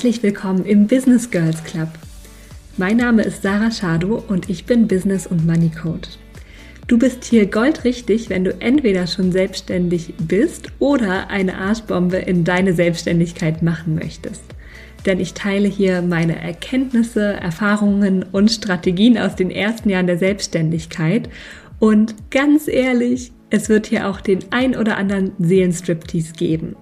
Herzlich willkommen im Business Girls Club. Mein Name ist Sarah Schado und ich bin Business und Money Coach. Du bist hier goldrichtig, wenn du entweder schon selbstständig bist oder eine Arschbombe in deine Selbstständigkeit machen möchtest. Denn ich teile hier meine Erkenntnisse, Erfahrungen und Strategien aus den ersten Jahren der Selbstständigkeit. Und ganz ehrlich, es wird hier auch den ein oder anderen Seelenstriptease geben.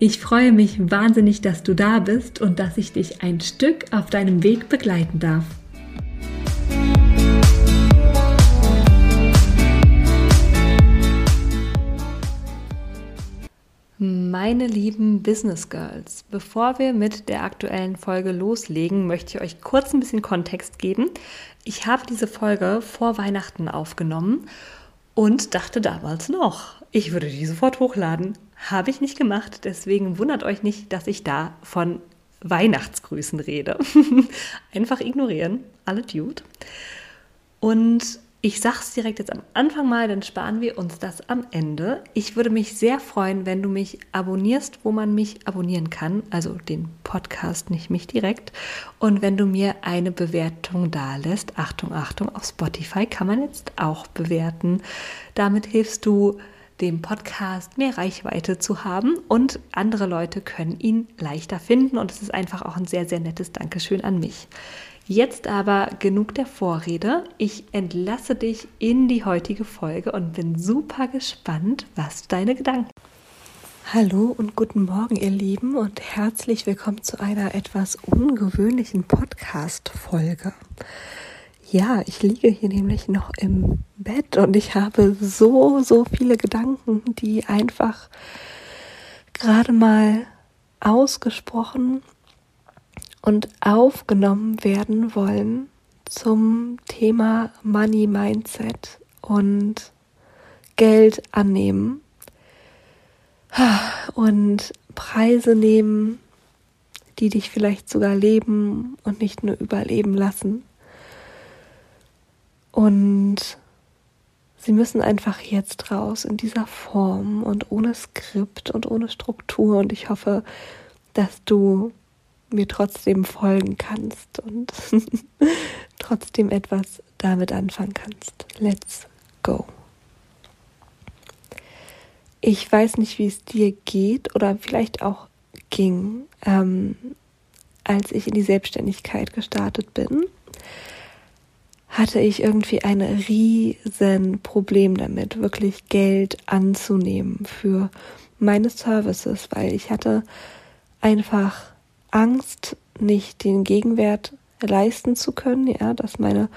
Ich freue mich wahnsinnig, dass du da bist und dass ich dich ein Stück auf deinem Weg begleiten darf. Meine lieben Business Girls, bevor wir mit der aktuellen Folge loslegen, möchte ich euch kurz ein bisschen Kontext geben. Ich habe diese Folge vor Weihnachten aufgenommen und dachte damals noch, ich würde die sofort hochladen. Habe ich nicht gemacht, deswegen wundert euch nicht, dass ich da von Weihnachtsgrüßen rede. Einfach ignorieren, alle Dude. Und ich sage es direkt jetzt am Anfang mal, dann sparen wir uns das am Ende. Ich würde mich sehr freuen, wenn du mich abonnierst, wo man mich abonnieren kann, also den Podcast, nicht mich direkt. Und wenn du mir eine Bewertung da lässt, Achtung, Achtung, auf Spotify kann man jetzt auch bewerten. Damit hilfst du dem Podcast mehr Reichweite zu haben und andere Leute können ihn leichter finden und es ist einfach auch ein sehr, sehr nettes Dankeschön an mich. Jetzt aber genug der Vorrede. Ich entlasse dich in die heutige Folge und bin super gespannt, was deine Gedanken. Hallo und guten Morgen, ihr Lieben, und herzlich willkommen zu einer etwas ungewöhnlichen Podcast-Folge. Ja, ich liege hier nämlich noch im Bett und ich habe so, so viele Gedanken, die einfach gerade mal ausgesprochen und aufgenommen werden wollen zum Thema Money Mindset und Geld annehmen und Preise nehmen, die dich vielleicht sogar leben und nicht nur überleben lassen. Und sie müssen einfach jetzt raus in dieser Form und ohne Skript und ohne Struktur. Und ich hoffe, dass du mir trotzdem folgen kannst und trotzdem etwas damit anfangen kannst. Let's go. Ich weiß nicht, wie es dir geht oder vielleicht auch ging, ähm, als ich in die Selbstständigkeit gestartet bin, hatte ich irgendwie ein riesen Problem damit, wirklich Geld anzunehmen für meine Services, weil ich hatte einfach Angst, nicht den Gegenwert leisten zu können, ja, dass meine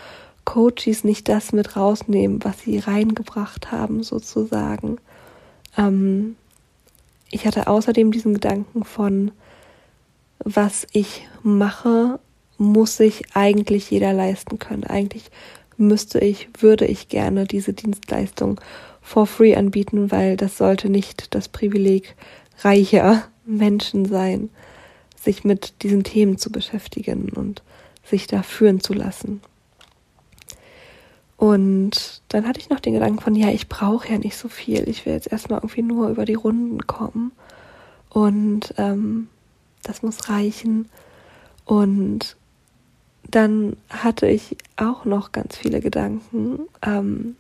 Coaches nicht das mit rausnehmen, was sie reingebracht haben, sozusagen. Ähm, ich hatte außerdem diesen Gedanken von, was ich mache, muss sich eigentlich jeder leisten können. Eigentlich müsste ich, würde ich gerne diese Dienstleistung for free anbieten, weil das sollte nicht das Privileg reicher Menschen sein sich mit diesen Themen zu beschäftigen und sich da führen zu lassen. Und dann hatte ich noch den Gedanken von, ja, ich brauche ja nicht so viel. Ich will jetzt erstmal irgendwie nur über die Runden kommen. Und ähm, das muss reichen. Und dann hatte ich auch noch ganz viele Gedanken, ähm,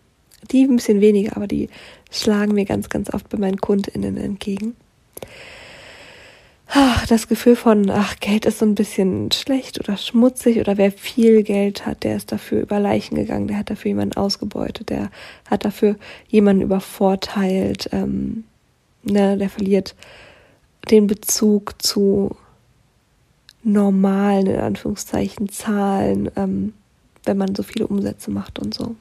die ein bisschen weniger, aber die schlagen mir ganz, ganz oft bei meinen KundInnen entgegen ach, das Gefühl von, ach, Geld ist so ein bisschen schlecht oder schmutzig oder wer viel Geld hat, der ist dafür über Leichen gegangen, der hat dafür jemanden ausgebeutet, der hat dafür jemanden übervorteilt, ähm, ne, der verliert den Bezug zu normalen, in Anführungszeichen, Zahlen, ähm, wenn man so viele Umsätze macht und so.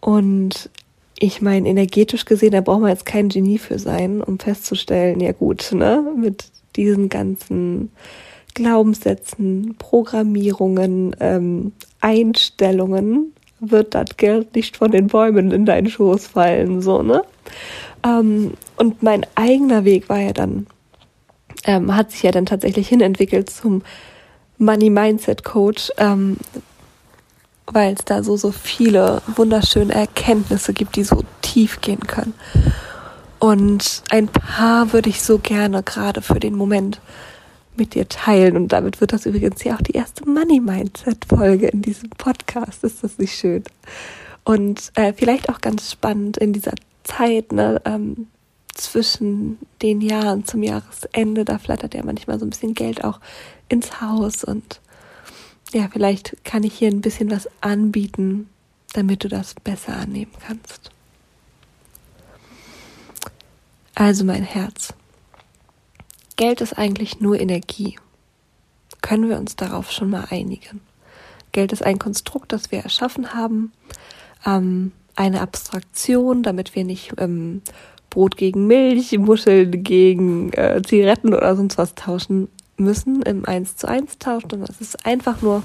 Und ich meine, energetisch gesehen, da braucht man jetzt kein Genie für sein, um festzustellen, ja gut, ne, mit diesen ganzen Glaubenssätzen, Programmierungen, ähm, Einstellungen wird das Geld nicht von den Bäumen in deinen Schoß fallen, so, ne? Ähm, und mein eigener Weg war ja dann, ähm, hat sich ja dann tatsächlich hinentwickelt zum Money Mindset Coach, ähm, weil es da so, so viele wunderschöne Erkenntnisse gibt, die so tief gehen können. Und ein paar würde ich so gerne gerade für den Moment mit dir teilen. Und damit wird das übrigens ja auch die erste Money Mindset Folge in diesem Podcast. Ist das nicht schön? Und äh, vielleicht auch ganz spannend in dieser Zeit, ne, ähm, zwischen den Jahren zum Jahresende, da flattert ja manchmal so ein bisschen Geld auch ins Haus und ja, vielleicht kann ich hier ein bisschen was anbieten, damit du das besser annehmen kannst. Also mein Herz. Geld ist eigentlich nur Energie. Können wir uns darauf schon mal einigen? Geld ist ein Konstrukt, das wir erschaffen haben, ähm, eine Abstraktion, damit wir nicht ähm, Brot gegen Milch, Muscheln gegen äh, Zigaretten oder sonst was tauschen müssen, im 1 zu 1 tauschen. Und das ist einfach nur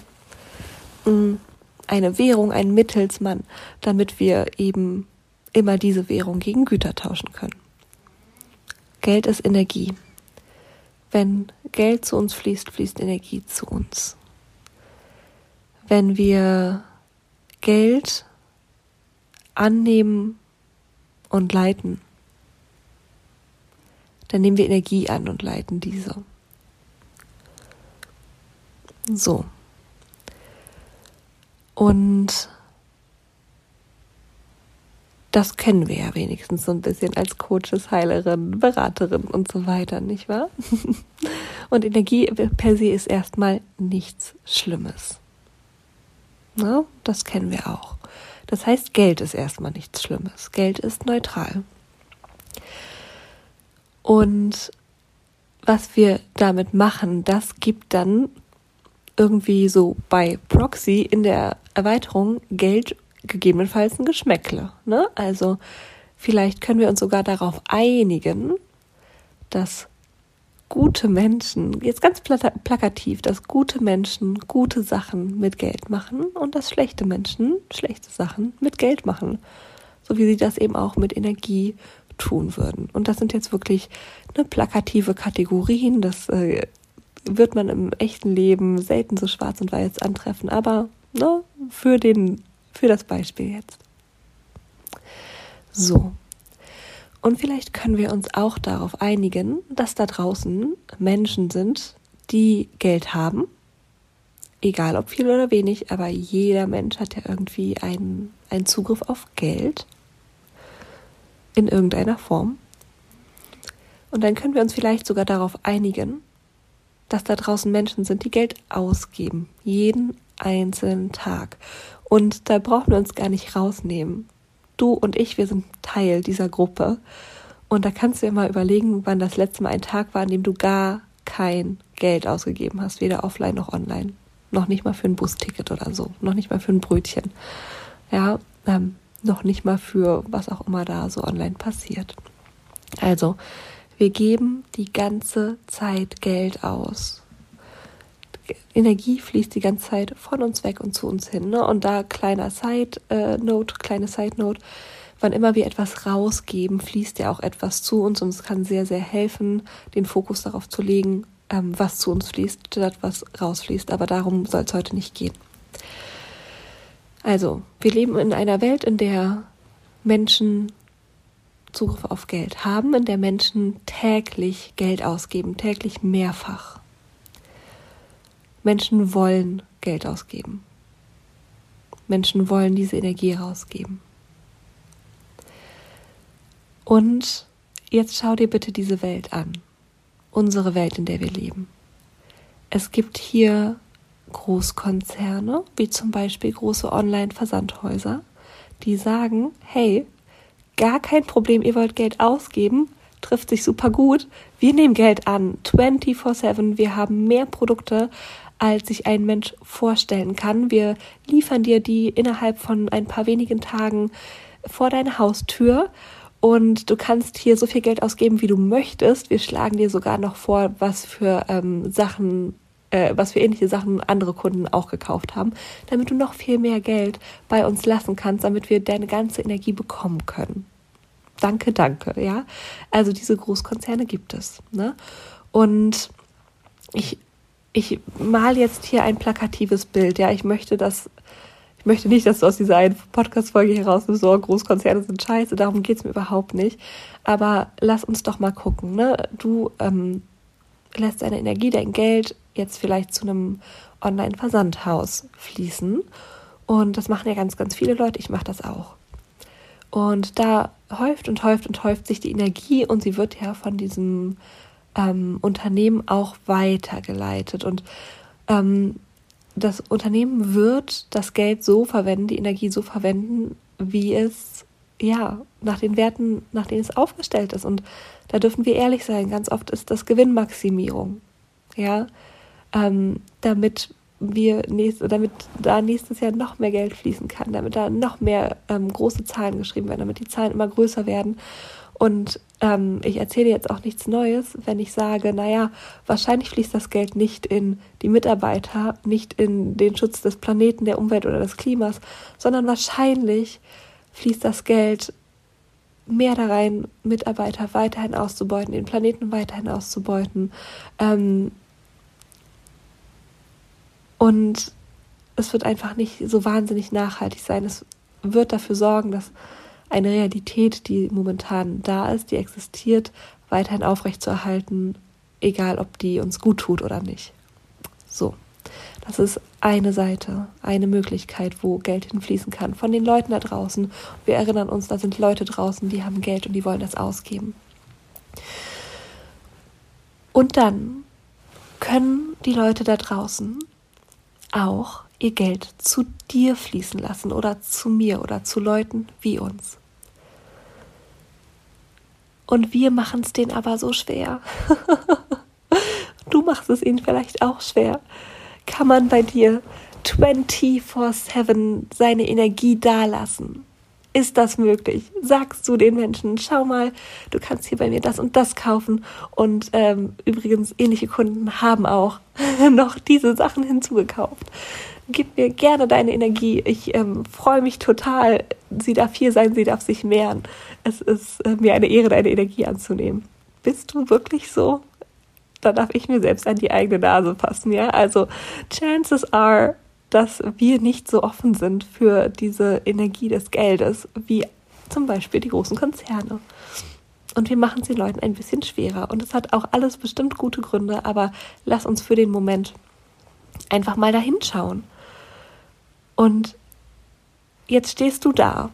mh, mm, eine Währung, ein Mittelsmann, damit wir eben immer diese Währung gegen Güter tauschen können. Geld ist Energie. Wenn Geld zu uns fließt, fließt Energie zu uns. Wenn wir Geld annehmen und leiten, dann nehmen wir Energie an und leiten diese. So. Und das kennen wir ja wenigstens so ein bisschen als Coaches, Heilerin, Beraterin und so weiter, nicht wahr? Und Energie per se ist erstmal nichts Schlimmes. Na, das kennen wir auch. Das heißt, Geld ist erstmal nichts Schlimmes. Geld ist neutral. Und was wir damit machen, das gibt dann irgendwie so bei Proxy in der Erweiterung Geld gegebenenfalls ein Geschmäckle. Ne? Also vielleicht können wir uns sogar darauf einigen, dass gute Menschen, jetzt ganz plakativ, dass gute Menschen gute Sachen mit Geld machen und dass schlechte Menschen schlechte Sachen mit Geld machen. So wie sie das eben auch mit Energie tun würden. Und das sind jetzt wirklich ne, plakative Kategorien. Das äh, wird man im echten Leben selten so schwarz und weiß antreffen. Aber ne, für den für das Beispiel jetzt. So. Und vielleicht können wir uns auch darauf einigen, dass da draußen Menschen sind, die Geld haben. Egal ob viel oder wenig, aber jeder Mensch hat ja irgendwie einen, einen Zugriff auf Geld in irgendeiner Form. Und dann können wir uns vielleicht sogar darauf einigen, dass da draußen Menschen sind, die Geld ausgeben. Jeden einzelnen Tag. Und da brauchen wir uns gar nicht rausnehmen. Du und ich, wir sind Teil dieser Gruppe. Und da kannst du dir mal überlegen, wann das letzte Mal ein Tag war, an dem du gar kein Geld ausgegeben hast, weder offline noch online. Noch nicht mal für ein Busticket oder so. Noch nicht mal für ein Brötchen. Ja, ähm, noch nicht mal für was auch immer da so online passiert. Also, wir geben die ganze Zeit Geld aus. Energie fließt die ganze Zeit von uns weg und zu uns hin. Ne? Und da kleiner Side-Note, kleine Side-Note, wann immer wir etwas rausgeben, fließt ja auch etwas zu uns und es kann sehr, sehr helfen, den Fokus darauf zu legen, ähm, was zu uns fließt, statt was rausfließt. Aber darum soll es heute nicht gehen. Also, wir leben in einer Welt, in der Menschen Zugriff auf Geld haben, in der Menschen täglich Geld ausgeben, täglich mehrfach. Menschen wollen Geld ausgeben. Menschen wollen diese Energie rausgeben. Und jetzt schau dir bitte diese Welt an. Unsere Welt, in der wir leben. Es gibt hier Großkonzerne, wie zum Beispiel große Online-Versandhäuser, die sagen, hey, gar kein Problem, ihr wollt Geld ausgeben, trifft sich super gut. Wir nehmen Geld an, 24/7. Wir haben mehr Produkte als sich ein Mensch vorstellen kann. Wir liefern dir die innerhalb von ein paar wenigen Tagen vor deine Haustür und du kannst hier so viel Geld ausgeben, wie du möchtest. Wir schlagen dir sogar noch vor, was für ähm, Sachen, äh, was für ähnliche Sachen andere Kunden auch gekauft haben, damit du noch viel mehr Geld bei uns lassen kannst, damit wir deine ganze Energie bekommen können. Danke, danke, ja. Also diese Großkonzerne gibt es. Ne? Und ich ich mal jetzt hier ein plakatives Bild. Ja, ich möchte das, ich möchte nicht, dass du aus dieser einen Podcast-Folge heraus so Großkonzerne sind scheiße, darum geht's mir überhaupt nicht. Aber lass uns doch mal gucken, ne? Du ähm, lässt deine Energie, dein Geld jetzt vielleicht zu einem Online-Versandhaus fließen. Und das machen ja ganz, ganz viele Leute. Ich mache das auch. Und da häuft und häuft und häuft sich die Energie und sie wird ja von diesem ähm, Unternehmen auch weitergeleitet. Und ähm, das Unternehmen wird das Geld so verwenden, die Energie so verwenden, wie es ja nach den Werten, nach denen es aufgestellt ist. Und da dürfen wir ehrlich sein. Ganz oft ist das Gewinnmaximierung, ja, ähm, damit wir nächst, damit da nächstes Jahr noch mehr Geld fließen kann, damit da noch mehr ähm, große Zahlen geschrieben werden, damit die Zahlen immer größer werden. Und ähm, ich erzähle jetzt auch nichts Neues, wenn ich sage, naja, wahrscheinlich fließt das Geld nicht in die Mitarbeiter, nicht in den Schutz des Planeten, der Umwelt oder des Klimas, sondern wahrscheinlich fließt das Geld mehr da rein, Mitarbeiter weiterhin auszubeuten, den Planeten weiterhin auszubeuten, ähm, und es wird einfach nicht so wahnsinnig nachhaltig sein. Es wird dafür sorgen, dass eine Realität, die momentan da ist, die existiert, weiterhin aufrechtzuerhalten, egal ob die uns gut tut oder nicht. So, das ist eine Seite, eine Möglichkeit, wo Geld hinfließen kann von den Leuten da draußen. Wir erinnern uns, da sind Leute draußen, die haben Geld und die wollen das ausgeben. Und dann können die Leute da draußen auch ihr Geld zu dir fließen lassen oder zu mir oder zu Leuten wie uns. Und wir machen es denen aber so schwer. du machst es ihnen vielleicht auch schwer. Kann man bei dir 24-7 seine Energie dalassen? Ist das möglich? Sagst du den Menschen, schau mal, du kannst hier bei mir das und das kaufen. Und ähm, übrigens, ähnliche Kunden haben auch noch diese Sachen hinzugekauft. Gib mir gerne deine Energie. Ich ähm, freue mich total. Sie darf hier sein, sie darf sich mehren. Es ist äh, mir eine Ehre, deine Energie anzunehmen. Bist du wirklich so? Da darf ich mir selbst an die eigene Nase fassen, ja? Also, chances are, dass wir nicht so offen sind für diese Energie des Geldes wie zum Beispiel die großen Konzerne. Und wir machen es den Leuten ein bisschen schwerer. Und es hat auch alles bestimmt gute Gründe, aber lass uns für den Moment einfach mal dahin schauen. Und jetzt stehst du da.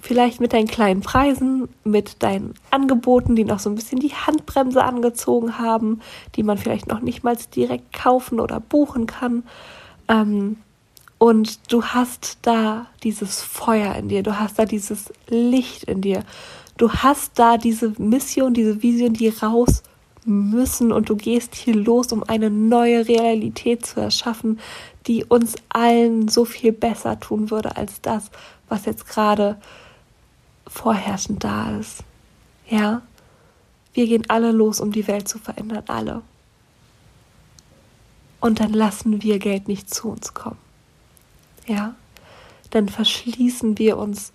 Vielleicht mit deinen kleinen Preisen, mit deinen Angeboten, die noch so ein bisschen die Handbremse angezogen haben, die man vielleicht noch nicht mal direkt kaufen oder buchen kann. Ähm, und du hast da dieses Feuer in dir, du hast da dieses Licht in dir, du hast da diese Mission, diese Vision, die raus müssen und du gehst hier los, um eine neue Realität zu erschaffen, die uns allen so viel besser tun würde als das, was jetzt gerade vorherrschend da ist. Ja? Wir gehen alle los, um die Welt zu verändern, alle und dann lassen wir Geld nicht zu uns kommen. Ja, dann verschließen wir uns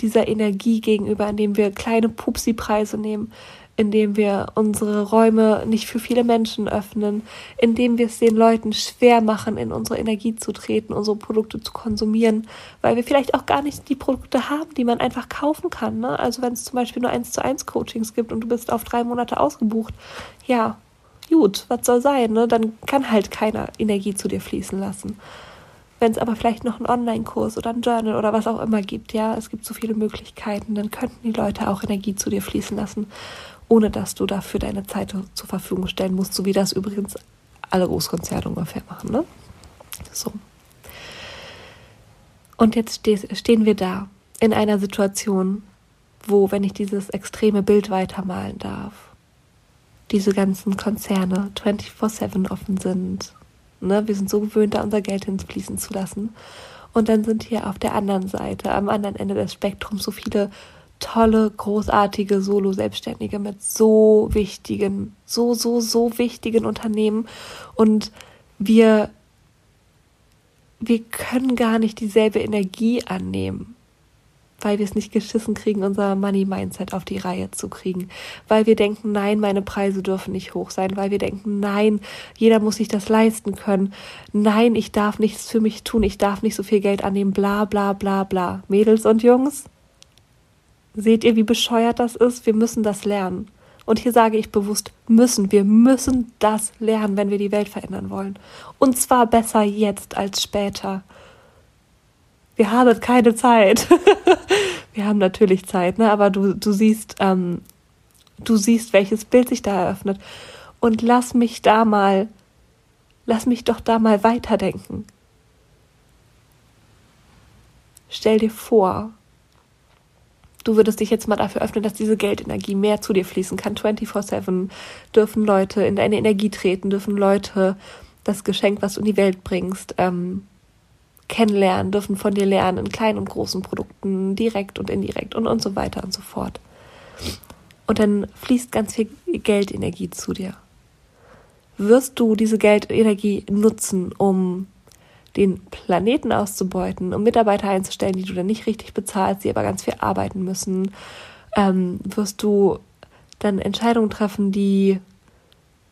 dieser Energie gegenüber, indem wir kleine Pupsi-Preise nehmen, indem wir unsere Räume nicht für viele Menschen öffnen, indem wir es den Leuten schwer machen, in unsere Energie zu treten, unsere Produkte zu konsumieren, weil wir vielleicht auch gar nicht die Produkte haben, die man einfach kaufen kann. Ne? Also wenn es zum Beispiel nur eins zu eins Coachings gibt und du bist auf drei Monate ausgebucht, ja, gut, was soll sein, ne? Dann kann halt keiner Energie zu dir fließen lassen. Wenn es aber vielleicht noch einen Online-Kurs oder ein Journal oder was auch immer gibt, ja, es gibt so viele Möglichkeiten, dann könnten die Leute auch Energie zu dir fließen lassen, ohne dass du dafür deine Zeit zur Verfügung stellen musst, so wie das übrigens alle Großkonzerne ungefähr machen, ne? So. Und jetzt stehen wir da in einer Situation, wo, wenn ich dieses extreme Bild weitermalen darf, diese ganzen Konzerne 24-7 offen sind. Ne? Wir sind so gewöhnt, da unser Geld hinfließen zu lassen. Und dann sind hier auf der anderen Seite, am anderen Ende des Spektrums, so viele tolle, großartige Solo-Selbstständige mit so wichtigen, so, so, so wichtigen Unternehmen. Und wir, wir können gar nicht dieselbe Energie annehmen weil wir es nicht geschissen kriegen, unser Money-Mindset auf die Reihe zu kriegen, weil wir denken, nein, meine Preise dürfen nicht hoch sein, weil wir denken, nein, jeder muss sich das leisten können, nein, ich darf nichts für mich tun, ich darf nicht so viel Geld annehmen, bla bla bla bla. Mädels und Jungs, seht ihr, wie bescheuert das ist? Wir müssen das lernen. Und hier sage ich bewusst müssen. Wir müssen das lernen, wenn wir die Welt verändern wollen. Und zwar besser jetzt als später wir haben keine Zeit. wir haben natürlich Zeit, ne? aber du, du siehst, ähm, du siehst, welches Bild sich da eröffnet. Und lass mich da mal, lass mich doch da mal weiterdenken. Stell dir vor, du würdest dich jetzt mal dafür öffnen, dass diese Geldenergie mehr zu dir fließen kann. 24-7 dürfen Leute in deine Energie treten, dürfen Leute das Geschenk, was du in die Welt bringst, ähm, kennenlernen, dürfen von dir lernen in kleinen und großen Produkten, direkt und indirekt und, und so weiter und so fort. Und dann fließt ganz viel Geldenergie zu dir. Wirst du diese Geldenergie nutzen, um den Planeten auszubeuten, um Mitarbeiter einzustellen, die du dann nicht richtig bezahlst, die aber ganz viel arbeiten müssen? Ähm, wirst du dann Entscheidungen treffen, die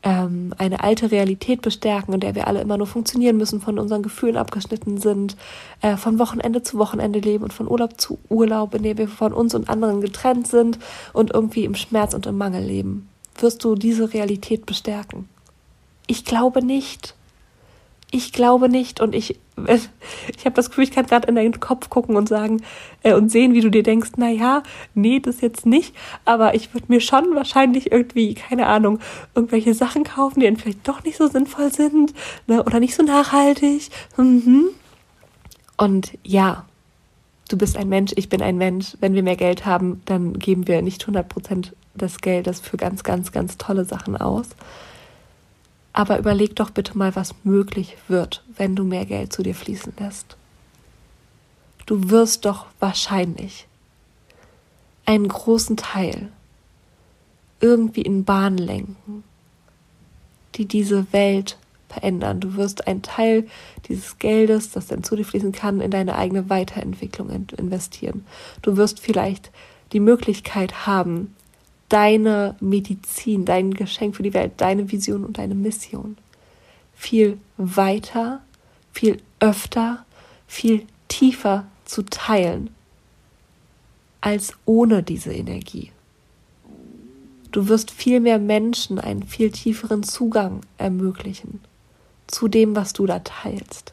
ähm, eine alte Realität bestärken, in der wir alle immer nur funktionieren müssen, von unseren Gefühlen abgeschnitten sind, äh, von Wochenende zu Wochenende leben und von Urlaub zu Urlaub, in dem wir von uns und anderen getrennt sind und irgendwie im Schmerz und im Mangel leben. Wirst du diese Realität bestärken? Ich glaube nicht. Ich glaube nicht und ich, ich habe das Gefühl, ich kann gerade in deinen Kopf gucken und sagen äh, und sehen, wie du dir denkst, na ja, nee, das jetzt nicht, aber ich würde mir schon wahrscheinlich irgendwie, keine Ahnung, irgendwelche Sachen kaufen, die dann vielleicht doch nicht so sinnvoll sind ne, oder nicht so nachhaltig. Mhm. Und ja, du bist ein Mensch, ich bin ein Mensch. Wenn wir mehr Geld haben, dann geben wir nicht 100 Prozent des Geldes für ganz, ganz, ganz tolle Sachen aus. Aber überleg doch bitte mal, was möglich wird, wenn du mehr Geld zu dir fließen lässt. Du wirst doch wahrscheinlich einen großen Teil irgendwie in Bahn lenken, die diese Welt verändern. Du wirst einen Teil dieses Geldes, das dann zu dir fließen kann, in deine eigene Weiterentwicklung investieren. Du wirst vielleicht die Möglichkeit haben, deine Medizin, dein Geschenk für die Welt, deine Vision und deine Mission viel weiter, viel öfter, viel tiefer zu teilen als ohne diese Energie. Du wirst viel mehr Menschen einen viel tieferen Zugang ermöglichen zu dem, was du da teilst.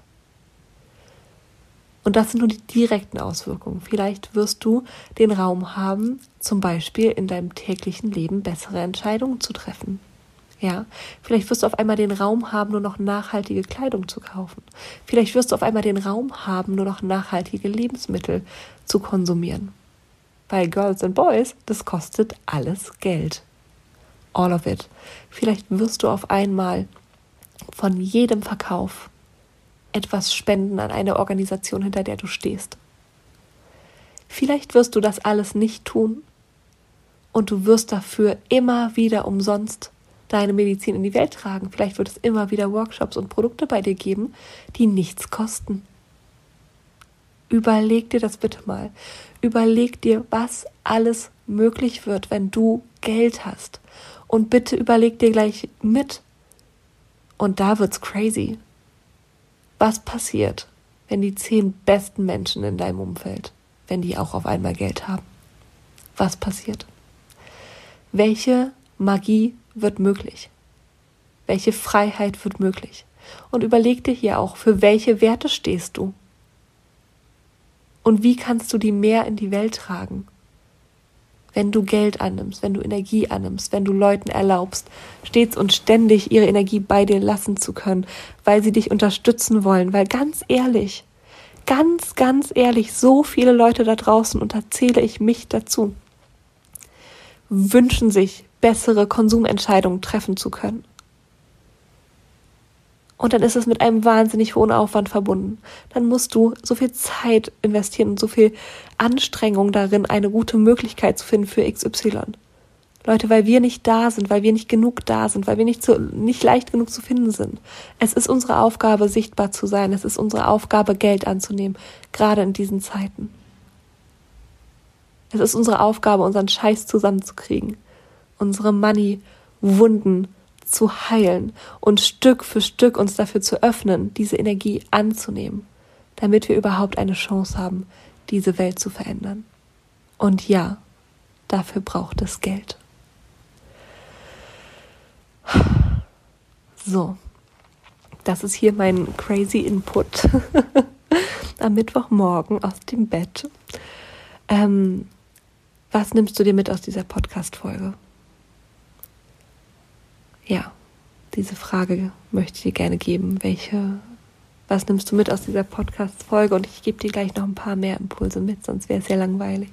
Und das sind nur die direkten Auswirkungen. Vielleicht wirst du den Raum haben, zum Beispiel in deinem täglichen Leben bessere Entscheidungen zu treffen. Ja, vielleicht wirst du auf einmal den Raum haben, nur noch nachhaltige Kleidung zu kaufen. Vielleicht wirst du auf einmal den Raum haben, nur noch nachhaltige Lebensmittel zu konsumieren. Bei Girls and Boys, das kostet alles Geld. All of it. Vielleicht wirst du auf einmal von jedem Verkauf etwas spenden an eine Organisation, hinter der du stehst. Vielleicht wirst du das alles nicht tun und du wirst dafür immer wieder umsonst deine Medizin in die Welt tragen. Vielleicht wird es immer wieder Workshops und Produkte bei dir geben, die nichts kosten. Überleg dir das bitte mal. Überleg dir, was alles möglich wird, wenn du Geld hast. Und bitte überleg dir gleich mit. Und da wird's crazy. Was passiert, wenn die zehn besten Menschen in deinem Umfeld, wenn die auch auf einmal Geld haben? Was passiert? Welche Magie wird möglich? Welche Freiheit wird möglich? Und überleg dir hier auch, für welche Werte stehst du? Und wie kannst du die mehr in die Welt tragen? Wenn du Geld annimmst, wenn du Energie annimmst, wenn du Leuten erlaubst, stets und ständig ihre Energie bei dir lassen zu können, weil sie dich unterstützen wollen, weil ganz ehrlich, ganz, ganz ehrlich, so viele Leute da draußen, und da zähle ich mich dazu, wünschen sich, bessere Konsumentscheidungen treffen zu können. Und dann ist es mit einem wahnsinnig hohen Aufwand verbunden. Dann musst du so viel Zeit investieren und so viel Anstrengung darin, eine gute Möglichkeit zu finden für XY. Leute, weil wir nicht da sind, weil wir nicht genug da sind, weil wir nicht, so, nicht leicht genug zu finden sind. Es ist unsere Aufgabe, sichtbar zu sein. Es ist unsere Aufgabe, Geld anzunehmen, gerade in diesen Zeiten. Es ist unsere Aufgabe, unseren Scheiß zusammenzukriegen, unsere Money-Wunden zu heilen und Stück für Stück uns dafür zu öffnen, diese Energie anzunehmen, damit wir überhaupt eine Chance haben, diese Welt zu verändern. Und ja, dafür braucht es Geld. So, das ist hier mein crazy Input am Mittwochmorgen aus dem Bett. Ähm, was nimmst du dir mit aus dieser Podcast-Folge? Ja, diese Frage möchte ich dir gerne geben. Welche, was nimmst du mit aus dieser Podcast-Folge? Und ich gebe dir gleich noch ein paar mehr Impulse mit, sonst wäre es sehr langweilig.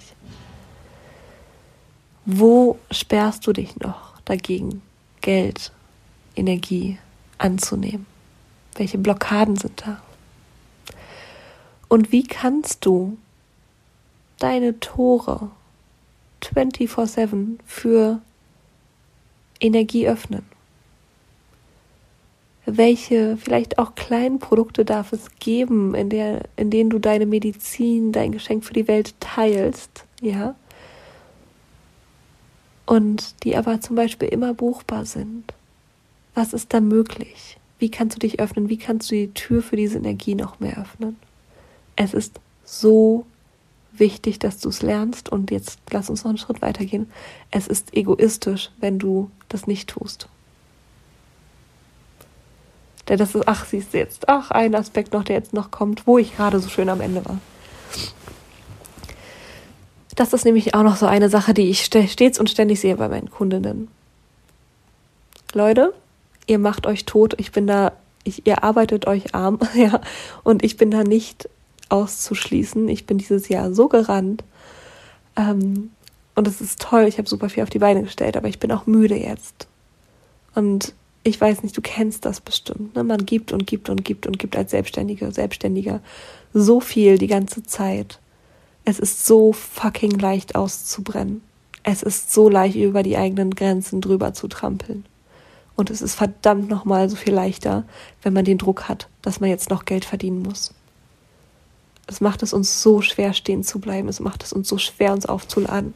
Wo sperrst du dich noch dagegen, Geld, Energie anzunehmen? Welche Blockaden sind da? Und wie kannst du deine Tore 24/7 für Energie öffnen? Welche vielleicht auch kleinen Produkte darf es geben, in, der, in denen du deine Medizin, dein Geschenk für die Welt teilst, ja? Und die aber zum Beispiel immer buchbar sind. Was ist da möglich? Wie kannst du dich öffnen? Wie kannst du die Tür für diese Energie noch mehr öffnen? Es ist so wichtig, dass du es lernst und jetzt lass uns noch einen Schritt weitergehen. Es ist egoistisch, wenn du das nicht tust. Denn das ist, ach, siehst du jetzt, ach, ein Aspekt noch, der jetzt noch kommt, wo ich gerade so schön am Ende war. Das ist nämlich auch noch so eine Sache, die ich stets und ständig sehe bei meinen Kundinnen. Leute, ihr macht euch tot, ich bin da, ich, ihr arbeitet euch arm, ja, und ich bin da nicht auszuschließen. Ich bin dieses Jahr so gerannt. Ähm, und es ist toll, ich habe super viel auf die Beine gestellt, aber ich bin auch müde jetzt. Und ich weiß nicht, du kennst das bestimmt. Ne? Man gibt und gibt und gibt und gibt als Selbstständige, Selbstständiger so viel die ganze Zeit. Es ist so fucking leicht auszubrennen. Es ist so leicht, über die eigenen Grenzen drüber zu trampeln. Und es ist verdammt nochmal so viel leichter, wenn man den Druck hat, dass man jetzt noch Geld verdienen muss. Es macht es uns so schwer, stehen zu bleiben. Es macht es uns so schwer, uns aufzuladen.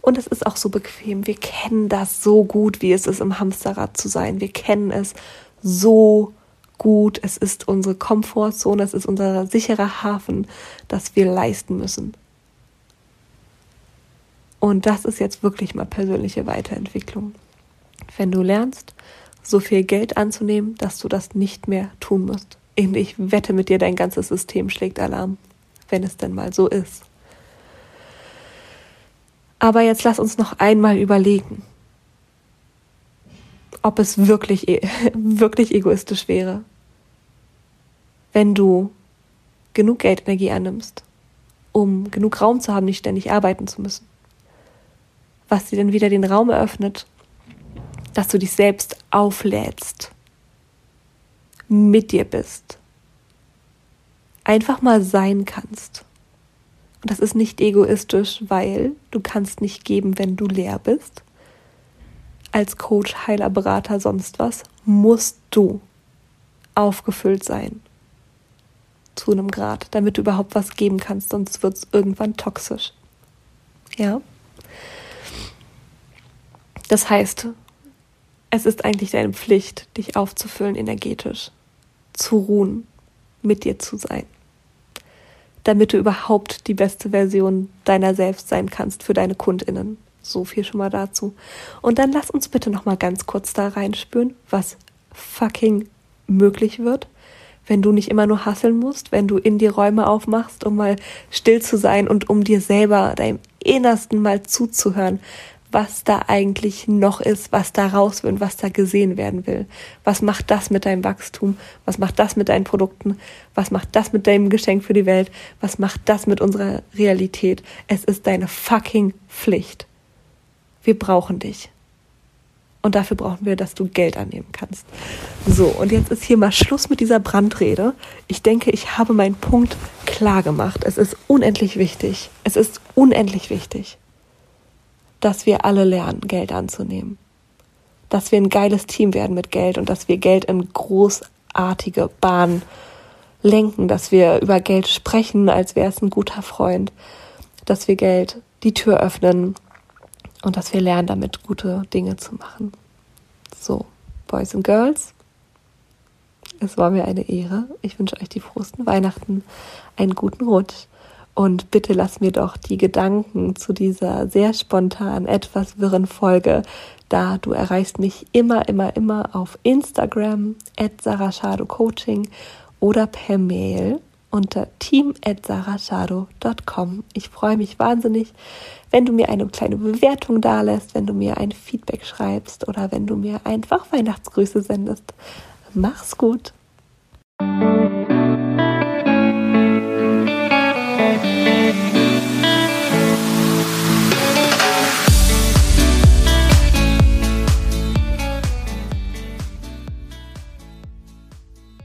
Und es ist auch so bequem. Wir kennen das so gut, wie es ist, im Hamsterrad zu sein. Wir kennen es so gut. Es ist unsere Komfortzone, es ist unser sicherer Hafen, das wir leisten müssen. Und das ist jetzt wirklich mal persönliche Weiterentwicklung. Wenn du lernst, so viel Geld anzunehmen, dass du das nicht mehr tun musst. Ich wette mit dir, dein ganzes System schlägt Alarm, wenn es denn mal so ist. Aber jetzt lass uns noch einmal überlegen, ob es wirklich, e-, wirklich egoistisch wäre, wenn du genug Geldenergie annimmst, um genug Raum zu haben, nicht ständig arbeiten zu müssen. Was dir dann wieder den Raum eröffnet, dass du dich selbst auflädst, mit dir bist, einfach mal sein kannst. Und das ist nicht egoistisch, weil du kannst nicht geben, wenn du leer bist. Als Coach, Heiler, Berater, sonst was, musst du aufgefüllt sein. Zu einem Grad, damit du überhaupt was geben kannst, sonst wird es irgendwann toxisch. Ja? Das heißt, es ist eigentlich deine Pflicht, dich aufzufüllen energetisch, zu ruhen, mit dir zu sein damit du überhaupt die beste Version deiner selbst sein kannst für deine Kundinnen. So viel schon mal dazu. Und dann lass uns bitte noch mal ganz kurz da reinspüren, was fucking möglich wird, wenn du nicht immer nur hasseln musst, wenn du in die Räume aufmachst, um mal still zu sein und um dir selber, deinem Innersten mal zuzuhören, was da eigentlich noch ist, was da raus will und was da gesehen werden will. Was macht das mit deinem Wachstum? Was macht das mit deinen Produkten? Was macht das mit deinem Geschenk für die Welt? Was macht das mit unserer Realität? Es ist deine fucking Pflicht. Wir brauchen dich. Und dafür brauchen wir, dass du Geld annehmen kannst. So, und jetzt ist hier mal Schluss mit dieser Brandrede. Ich denke, ich habe meinen Punkt klar gemacht. Es ist unendlich wichtig. Es ist unendlich wichtig dass wir alle lernen, Geld anzunehmen. Dass wir ein geiles Team werden mit Geld und dass wir Geld in großartige Bahnen lenken, dass wir über Geld sprechen, als wäre es ein guter Freund, dass wir Geld die Tür öffnen und dass wir lernen, damit gute Dinge zu machen. So, Boys and Girls, es war mir eine Ehre. Ich wünsche euch die frohsten Weihnachten, einen guten Rutsch und bitte lass mir doch die Gedanken zu dieser sehr spontan, etwas wirren Folge da. Du erreichst mich immer, immer, immer auf Instagram at Coaching oder per Mail unter team.sarashado.com. Ich freue mich wahnsinnig, wenn du mir eine kleine Bewertung dalässt, wenn du mir ein Feedback schreibst oder wenn du mir einfach Weihnachtsgrüße sendest. Mach's gut!